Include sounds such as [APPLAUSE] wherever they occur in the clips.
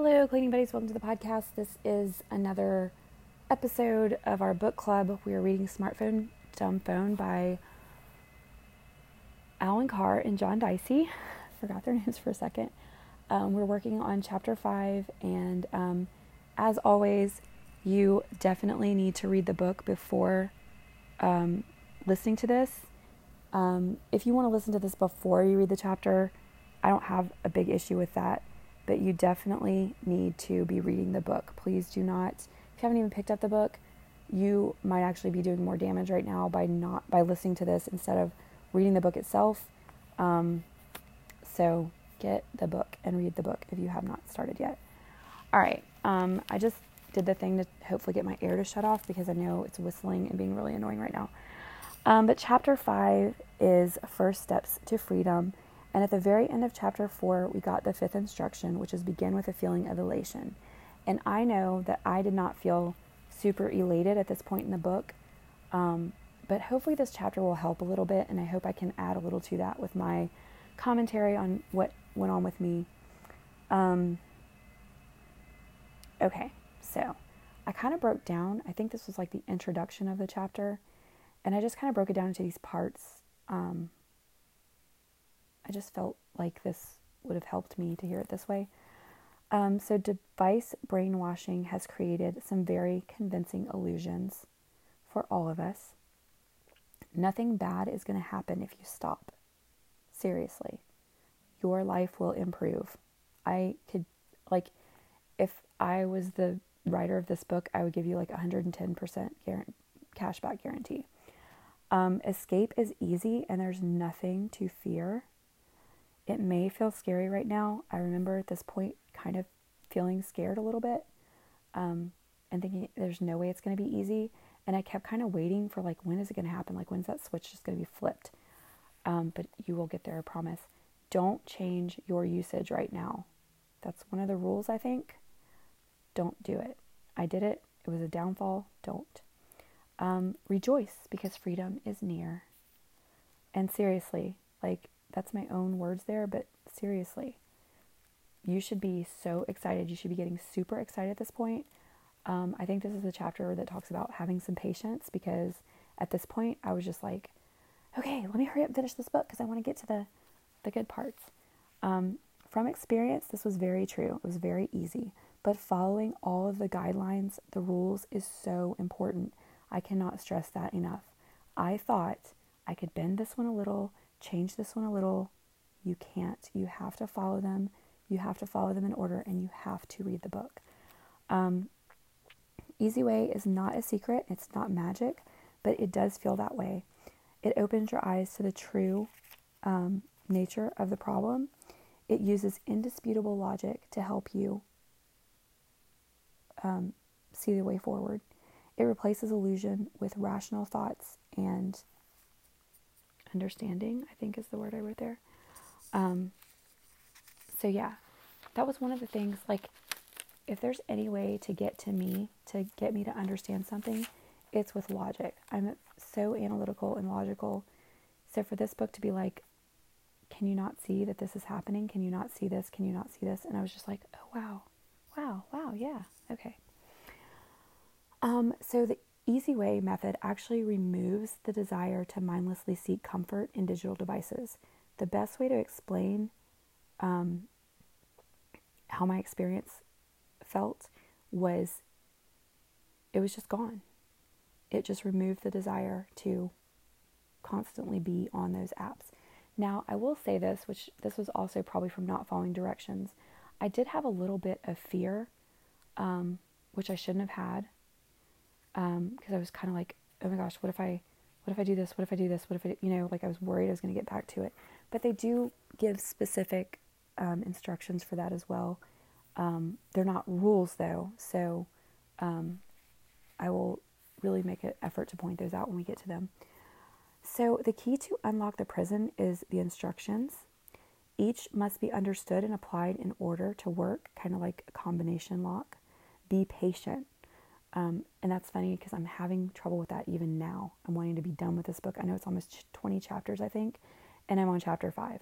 Hello, cleaning buddies. Welcome to the podcast. This is another episode of our book club. We are reading Smartphone Dumb Phone by Allen Carr and John Dicey. Forgot their [LAUGHS] names for a second. Um, we're working on chapter five, and um, as always, you definitely need to read the book before um, listening to this. Um, if you want to listen to this before you read the chapter, I don't have a big issue with that but you definitely need to be reading the book. Please do not, if you haven't even picked up the book, you might actually be doing more damage right now by not by listening to this instead of reading the book itself. Um, so get the book and read the book if you have not started yet. All right, um, I just did the thing to hopefully get my air to shut off because I know it's whistling and being really annoying right now. Um, but chapter five is first steps to freedom and at the very end of chapter four, we got the fifth instruction, which is begin with a feeling of elation. And I know that I did not feel super elated at this point in the book, um, but hopefully this chapter will help a little bit, and I hope I can add a little to that with my commentary on what went on with me. Um, okay, so I kind of broke down, I think this was like the introduction of the chapter, and I just kind of broke it down into these parts. Um, I just felt like this would have helped me to hear it this way. Um, so, device brainwashing has created some very convincing illusions for all of us. Nothing bad is going to happen if you stop. Seriously, your life will improve. I could, like, if I was the writer of this book, I would give you like 110% guarantee, cashback guarantee. Um, escape is easy and there's nothing to fear. It may feel scary right now. I remember at this point kind of feeling scared a little bit um, and thinking there's no way it's going to be easy. And I kept kind of waiting for like, when is it going to happen? Like, when's that switch just going to be flipped? Um, but you will get there, I promise. Don't change your usage right now. That's one of the rules, I think. Don't do it. I did it. It was a downfall. Don't. Um, rejoice because freedom is near. And seriously, like, that's my own words there, but seriously, you should be so excited. You should be getting super excited at this point. Um, I think this is a chapter that talks about having some patience because at this point I was just like, okay, let me hurry up and finish this book because I want to get to the the good parts. Um, from experience, this was very true. It was very easy, but following all of the guidelines, the rules is so important. I cannot stress that enough. I thought I could bend this one a little, change this one a little. You can't. You have to follow them. You have to follow them in order and you have to read the book. Um, Easy Way is not a secret, it's not magic, but it does feel that way. It opens your eyes to the true um, nature of the problem. It uses indisputable logic to help you um, see the way forward. It replaces illusion with rational thoughts and understanding, I think is the word I wrote there. Um, so, yeah, that was one of the things. Like, if there's any way to get to me, to get me to understand something, it's with logic. I'm so analytical and logical. So, for this book to be like, can you not see that this is happening? Can you not see this? Can you not see this? And I was just like, oh, wow, wow, wow, yeah, okay. Um, so the Easy Way method actually removes the desire to mindlessly seek comfort in digital devices. The best way to explain um, how my experience felt was it was just gone. It just removed the desire to constantly be on those apps. Now, I will say this, which this was also probably from not following directions. I did have a little bit of fear, um, which I shouldn't have had because um, I was kind of like, oh my gosh, what if I, what if I do this? What if I do this? What if I, you know, like I was worried I was going to get back to it. But they do give specific um, instructions for that as well. Um, they're not rules though, so um, I will really make an effort to point those out when we get to them. So the key to unlock the prison is the instructions. Each must be understood and applied in order to work, kind of like a combination lock. Be patient. Um, and that's funny because I'm having trouble with that even now. I'm wanting to be done with this book. I know it's almost 20 chapters, I think, and I'm on chapter five.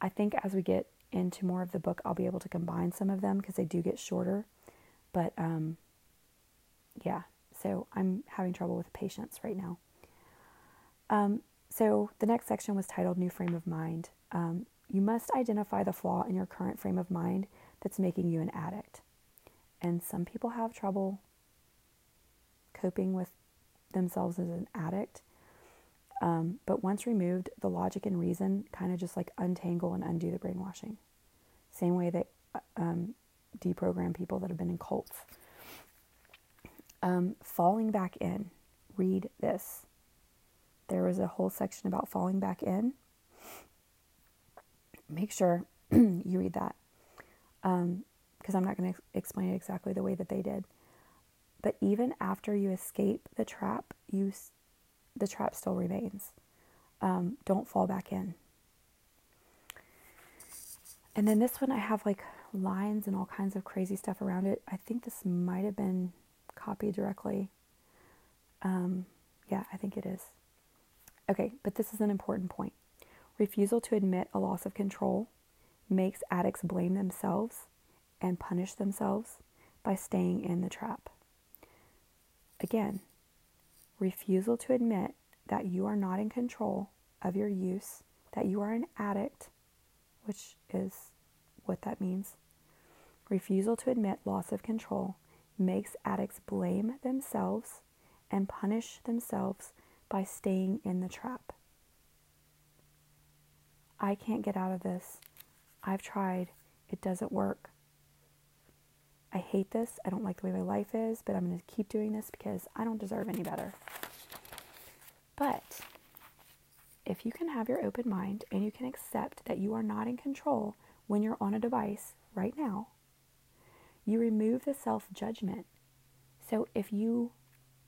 I think as we get into more of the book, I'll be able to combine some of them because they do get shorter. But um, yeah, so I'm having trouble with patience right now. Um, so the next section was titled New Frame of Mind. Um, you must identify the flaw in your current frame of mind that's making you an addict. And some people have trouble coping with themselves as an addict. Um, but once removed, the logic and reason kind of just like untangle and undo the brainwashing. Same way that uh, um, deprogram people that have been in cults. Um, falling back in. Read this. There was a whole section about falling back in. Make sure [CLEARS THROAT] you read that because um, I'm not going to explain it exactly the way that they did. But even after you escape the trap, you the trap still remains. Um, don't fall back in. And then this one, I have like lines and all kinds of crazy stuff around it. I think this might have been copied directly. Um, yeah, I think it is. Okay, but this is an important point. Refusal to admit a loss of control makes addicts blame themselves and punish themselves by staying in the trap. Again, refusal to admit that you are not in control of your use, that you are an addict, which is what that means. Refusal to admit loss of control makes addicts blame themselves and punish themselves by staying in the trap. I can't get out of this. I've tried. It doesn't work. I hate this. I don't like the way my life is, but I'm going to keep doing this because I don't deserve any better. But if you can have your open mind and you can accept that you are not in control when you're on a device right now, you remove the self judgment. So if you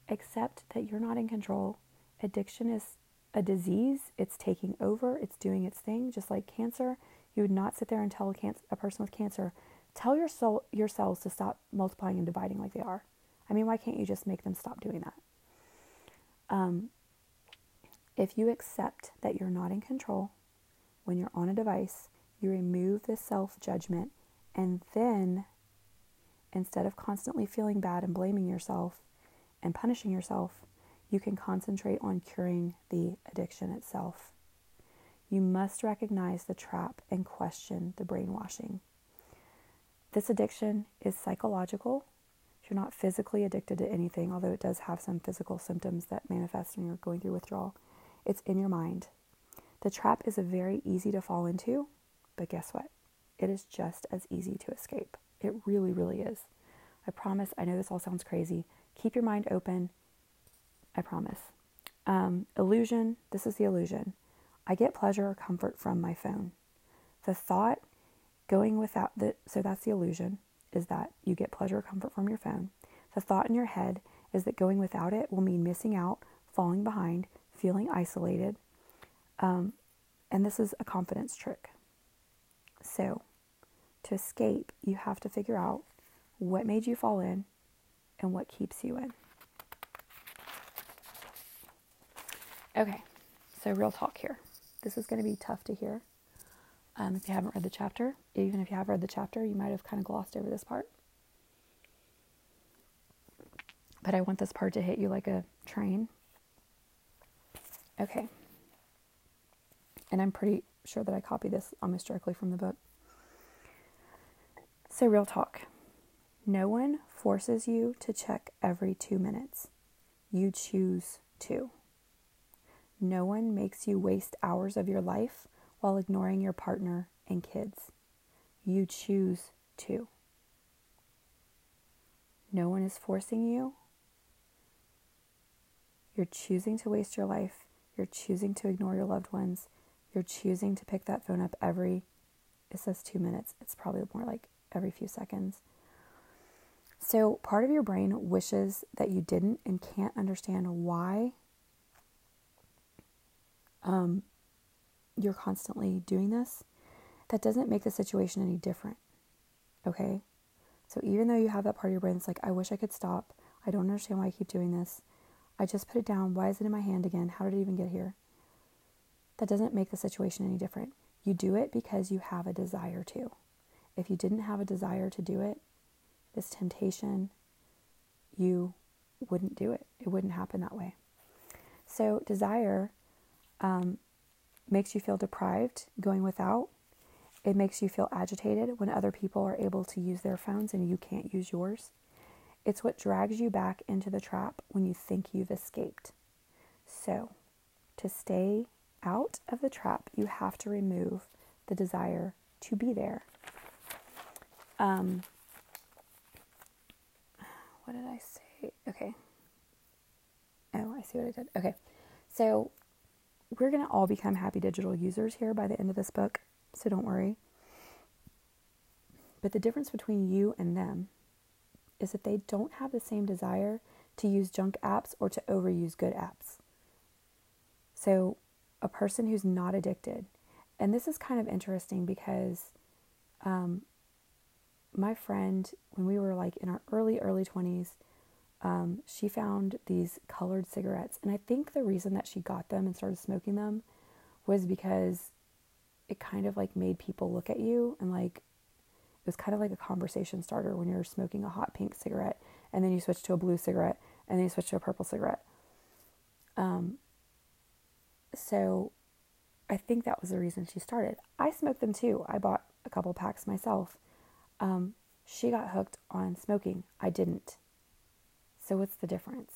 accept that you're not in control, addiction is a disease, it's taking over, it's doing its thing, just like cancer. You would not sit there and tell a, cancer, a person with cancer, tell your soul, your cells to stop multiplying and dividing like they are. I mean, why can't you just make them stop doing that? Um, if you accept that you're not in control when you're on a device, you remove the self judgment, and then instead of constantly feeling bad and blaming yourself and punishing yourself, you can concentrate on curing the addiction itself. You must recognize the trap and question the brainwashing. This addiction is psychological. You're not physically addicted to anything, although it does have some physical symptoms that manifest when you're going through withdrawal. It's in your mind. The trap is very easy to fall into, but guess what? It is just as easy to escape. It really, really is. I promise, I know this all sounds crazy. Keep your mind open. I promise. Um, illusion, this is the illusion. I get pleasure or comfort from my phone. The thought going without the, so that's the illusion, is that you get pleasure or comfort from your phone. The thought in your head is that going without it will mean missing out, falling behind, feeling isolated. Um, and this is a confidence trick. So, to escape, you have to figure out what made you fall in and what keeps you in. Okay, so real talk here. This is going to be tough to hear. Um, if you haven't read the chapter, even if you have read the chapter, you might have kind of glossed over this part. But I want this part to hit you like a train Okay. And I'm pretty sure that I copied this almost directly from the book. So, real talk. No one forces you to check every two minutes. You choose to. No one makes you waste hours of your life while ignoring your partner and kids. You choose to. No one is forcing you. You're choosing to waste your life you're choosing to ignore your loved ones. You're choosing to pick that phone up every, it says two minutes. It's probably more like every few seconds. So part of your brain wishes that you didn't and can't understand why um, you're constantly doing this. That doesn't make the situation any different. Okay? So even though you have that part of your brain that's like, I wish I could stop. I don't understand why I keep doing this. I just put it down. Why is it in my hand again? How did it even get here? That doesn't make the situation any different. You do it because you have a desire to. If you didn't have a desire to do it, this temptation, you wouldn't do it. It wouldn't happen that way. So, desire um, makes you feel deprived going without. It makes you feel agitated when other people are able to use their phones and you can't use yours. It's what drags you back into the trap when you think you've escaped. So, to stay out of the trap, you have to remove the desire to be there. Um, what did I say? Okay. Oh, I see what I did. Okay. So, we're going to all become happy digital users here by the end of this book, so don't worry. But the difference between you and them is that they don't have the same desire to use junk apps or to overuse good apps. So, a person who's not addicted, and this is kind of interesting because um, my friend, when we were like in our early, early 20s, um, she found these colored cigarettes. And I think the reason that she got them and started smoking them was because it kind of like made people look at you and like it was kind of like a conversation starter when you're smoking a hot pink cigarette and then you switch to a blue cigarette and then you switch to a purple cigarette. Um, so I think that was the reason she started. I smoked them too. I bought a couple packs myself. Um, she got hooked on smoking. I didn't. So what's the difference?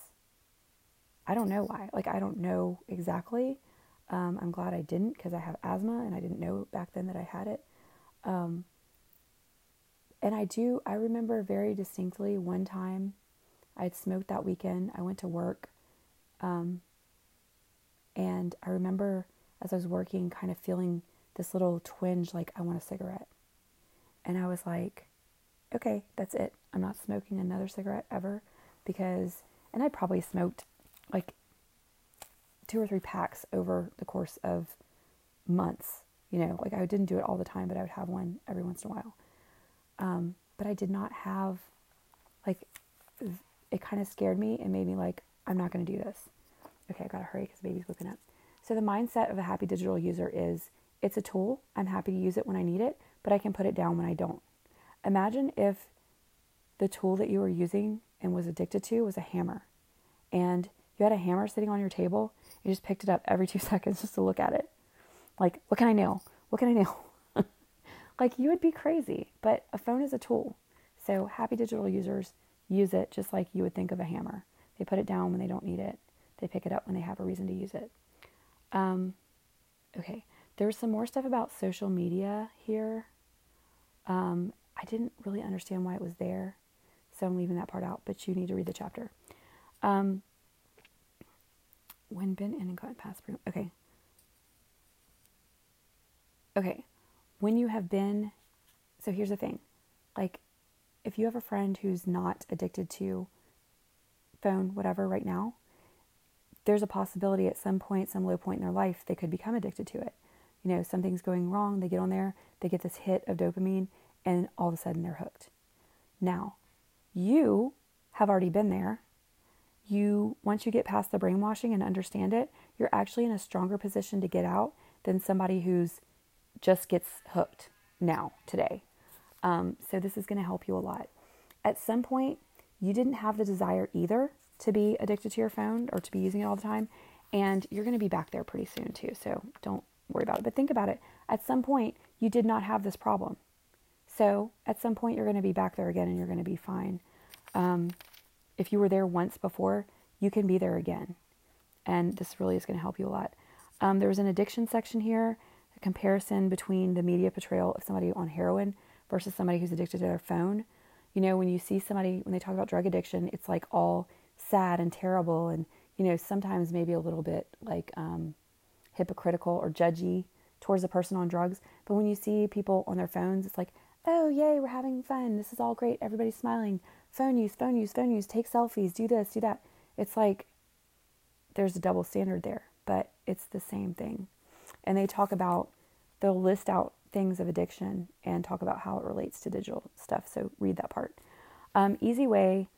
I don't know why. Like, I don't know exactly. Um, I'm glad I didn't because I have asthma and I didn't know back then that I had it. Um, and I do, I remember very distinctly one time I had smoked that weekend. I went to work. Um, and I remember as I was working, kind of feeling this little twinge like, I want a cigarette. And I was like, okay, that's it. I'm not smoking another cigarette ever because, and I probably smoked like two or three packs over the course of months. You know, like I didn't do it all the time, but I would have one every once in a while. Um, but I did not have, like, it kind of scared me and made me like, I'm not going to do this. Okay, I got to hurry because baby's waking up. So the mindset of a happy digital user is it's a tool. I'm happy to use it when I need it, but I can put it down when I don't. Imagine if the tool that you were using and was addicted to was a hammer. And you had a hammer sitting on your table, you just picked it up every [LAUGHS] two seconds just to look at it. Like, what can I nail? What can I nail? [LAUGHS] like, you would be crazy. But a phone is a tool. So, happy digital users use it just like you would think of a hammer. They put it down when they don't need it, they pick it up when they have a reason to use it. Um, okay, there's some more stuff about social media here. Um, I didn't really understand why it was there, so I'm leaving that part out, but you need to read the chapter. Um, when been in and gotten past, okay. Okay, when you have been, so here's the thing like, if you have a friend who's not addicted to phone, whatever, right now, there's a possibility at some point, some low point in their life, they could become addicted to it. You know, something's going wrong, they get on there, they get this hit of dopamine, and all of a sudden they're hooked. Now, you have already been there. You, once you get past the brainwashing and understand it, you're actually in a stronger position to get out than somebody who's just gets hooked now, today. Um, so, this is going to help you a lot. At some point, you didn't have the desire either to be addicted to your phone or to be using it all the time. And you're going to be back there pretty soon, too. So don't worry about it. But think about it. At some point, you did not have this problem. So at some point, you're going to be back there again and you're going to be fine. Um, if you were there once before, you can be there again. And this really is going to help you a lot. Um, there was an addiction section here, a comparison between the media portrayal of somebody on heroin versus somebody who's addicted to their phone. You know, when you see somebody, when they talk about drug addiction, it's like all sad and terrible and you know sometimes maybe a little bit like um, hypocritical or judgy towards the person on drugs but when you see people on their phones it's like oh yay we're having fun. This is all great. Everybody's smiling. Phone use phone use phone use. Take selfies. Do this do that. It's like there's a double standard there but it's the same thing. And they talk about they'll list out things of addiction and talk about how it relates to digital stuff. So read that part. Um, easy way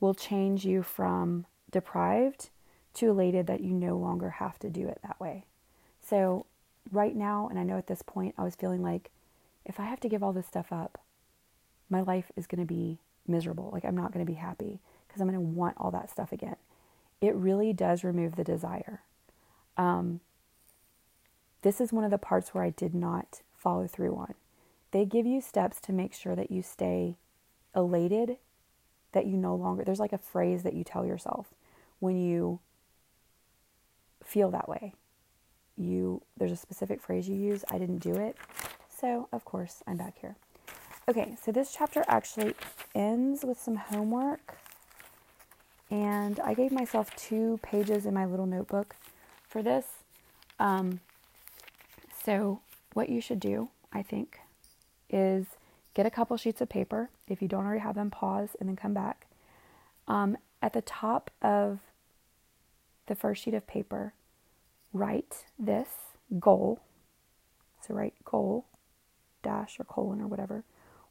will change you from deprived to elated that you no longer have to do it that way. So right now, and I know at this point, I was feeling like if I have to give all this stuff up, my life is going to be miserable. Like I'm not going to be happy because I'm going to want all that stuff again. It really does remove the desire. Um, this is one of the parts where I did not follow through on. They give you steps to make sure that you stay elated, that you no longer, there's like a phrase that you tell yourself when you feel that way. You, there's a specific phrase you use. I didn't do it. So, of course, I'm back here. Okay, so this chapter actually ends with some homework. And I gave myself two pages in my little notebook for this. Um, so, what you should do, I think, is get a couple sheets of paper. If you don't already have them, pause and then come back. Um, at the top of the first sheet of paper, write this goal. So, write goal, dash, or colon, or whatever.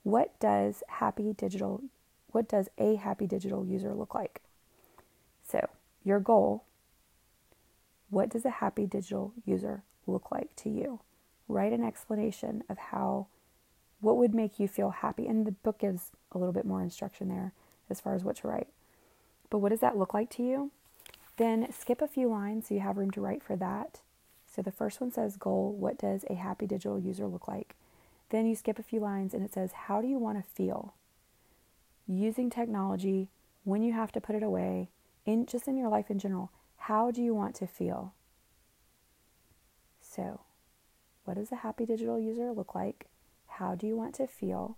What does happy digital, what does a happy digital user look like? So, your goal, what does a happy digital user look like to you? Write an explanation of how, what would make you feel happy. And the book gives a little bit more instruction there as far as what to write. But what does that look like to you? Then skip a few lines so you have room to write for that. So the first one says goal, what does a happy digital user look like? Then you skip a few lines and it says, How do you want to feel? Using technology, when you have to put it away, in just in your life in general, how do you want to feel? So, what does a happy digital user look like? How do you want to feel?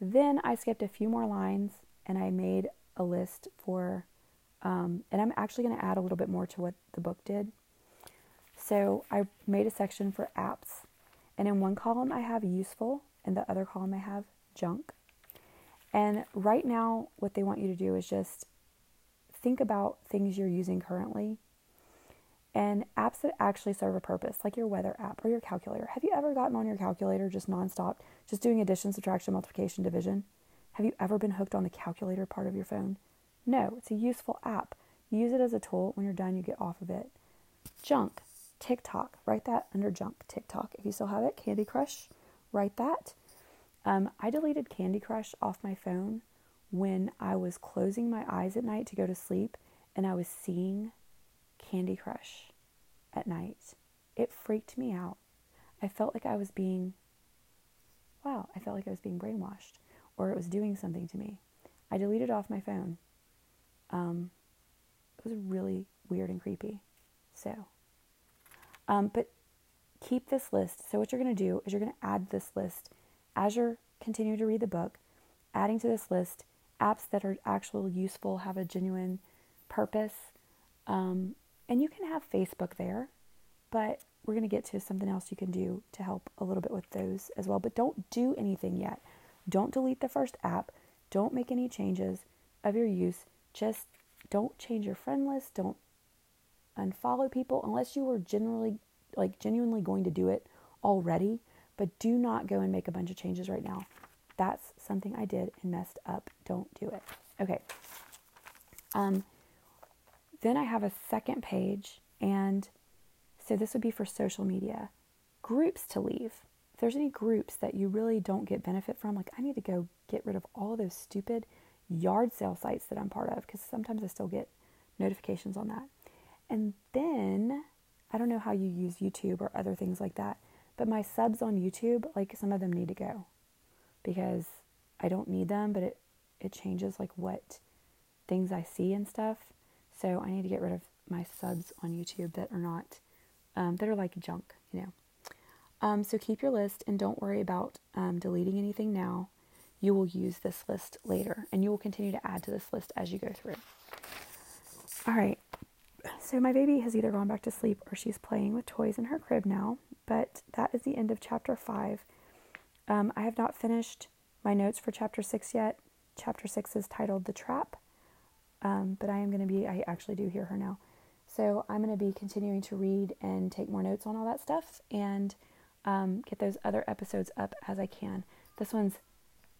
Then I skipped a few more lines and I made a list for, um, and I'm actually going to add a little bit more to what the book did. So I made a section for apps and in one column, I have useful, and the other column, I have junk. And right now, what they want you to do is just think about things you're using currently and apps that actually serve a purpose, like your weather app or your calculator. Have you ever gotten on your calculator just nonstop, just doing addition, subtraction, multiplication, division? Have you ever been hooked on the calculator part of your phone? No, it's a useful app. use it as a tool. When you're done, you get off of it. Junk. TikTok, write that under junk TikTok. If you still have it, Candy Crush, write that. Um, I deleted Candy Crush off my phone when I was closing my eyes at night to go to sleep and I was seeing Candy Crush at night. It freaked me out. I felt like I was being, wow, I felt like I was being brainwashed or it was doing something to me. I deleted off my phone. Um, it was really weird and creepy. So, um, but keep this list. So, what you're going to do is you're going to add this list as you're continuing to read the book, adding to this list apps that are actually useful, have a genuine purpose. Um, and you can have Facebook there, but we're going to get to something else you can do to help a little bit with those as well. But don't do anything yet. Don't delete the first app. Don't make any changes of your use. Just don't change your friend list. Don't unfollow people unless you were generally like genuinely going to do it already, but do not go and make a bunch of changes right now. That's something I did and messed up. Don't do it. Okay. Um then I have a second page and so this would be for social media. Groups to leave. If there's any groups that you really don't get benefit from, like I need to go get rid of all those stupid yard sale sites that I'm part of because sometimes I still get notifications on that. And then I don't know how you use YouTube or other things like that, but my subs on YouTube, like some of them need to go because I don't need them, but it it changes like what things I see and stuff. So I need to get rid of my subs on YouTube that are not um, that are like junk, you know. Um, so keep your list and don't worry about um, deleting anything now. You will use this list later, and you will continue to add to this list as you go through. All right, so my baby has either gone back to sleep or she's playing with toys in her crib now, but that is the end of chapter five. Um, I have not finished my notes for chapter six yet. Chapter six is titled The Trap, um, but I am going to be, I actually do hear her now. So I'm going to be continuing to read and take more notes on all that stuff and um, get those other episodes up as I can. This one's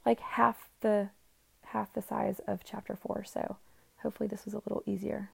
like half the half the size of chapter four, so hopefully this was a little easier.